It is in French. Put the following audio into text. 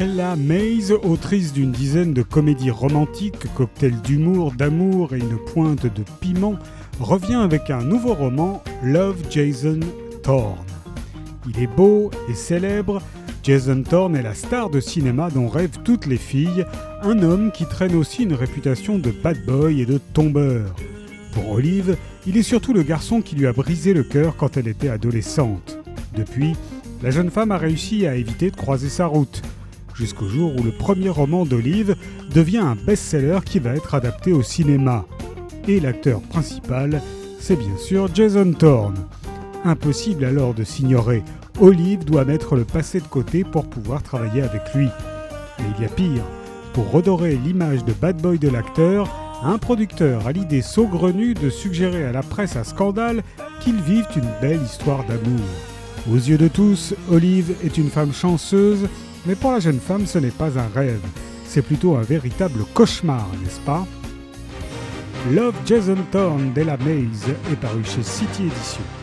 Ella Mays, autrice d'une dizaine de comédies romantiques, cocktail d'humour, d'amour et une pointe de piment, revient avec un nouveau roman, Love Jason Thorne. Il est beau et célèbre. Jason Thorne est la star de cinéma dont rêvent toutes les filles, un homme qui traîne aussi une réputation de bad boy et de tombeur. Pour Olive, il est surtout le garçon qui lui a brisé le cœur quand elle était adolescente. Depuis, la jeune femme a réussi à éviter de croiser sa route jusqu'au jour où le premier roman d'Olive devient un best-seller qui va être adapté au cinéma. Et l'acteur principal, c'est bien sûr Jason Thorne. Impossible alors de s'ignorer, Olive doit mettre le passé de côté pour pouvoir travailler avec lui. Et il y a pire, pour redorer l'image de bad boy de l'acteur, un producteur a l'idée saugrenue de suggérer à la presse à scandale qu'ils vivent une belle histoire d'amour. Aux yeux de tous, Olive est une femme chanceuse mais pour la jeune femme, ce n'est pas un rêve, c'est plutôt un véritable cauchemar, n'est-ce pas? Love Jason Thorne d'Ella Mays est paru chez City Edition.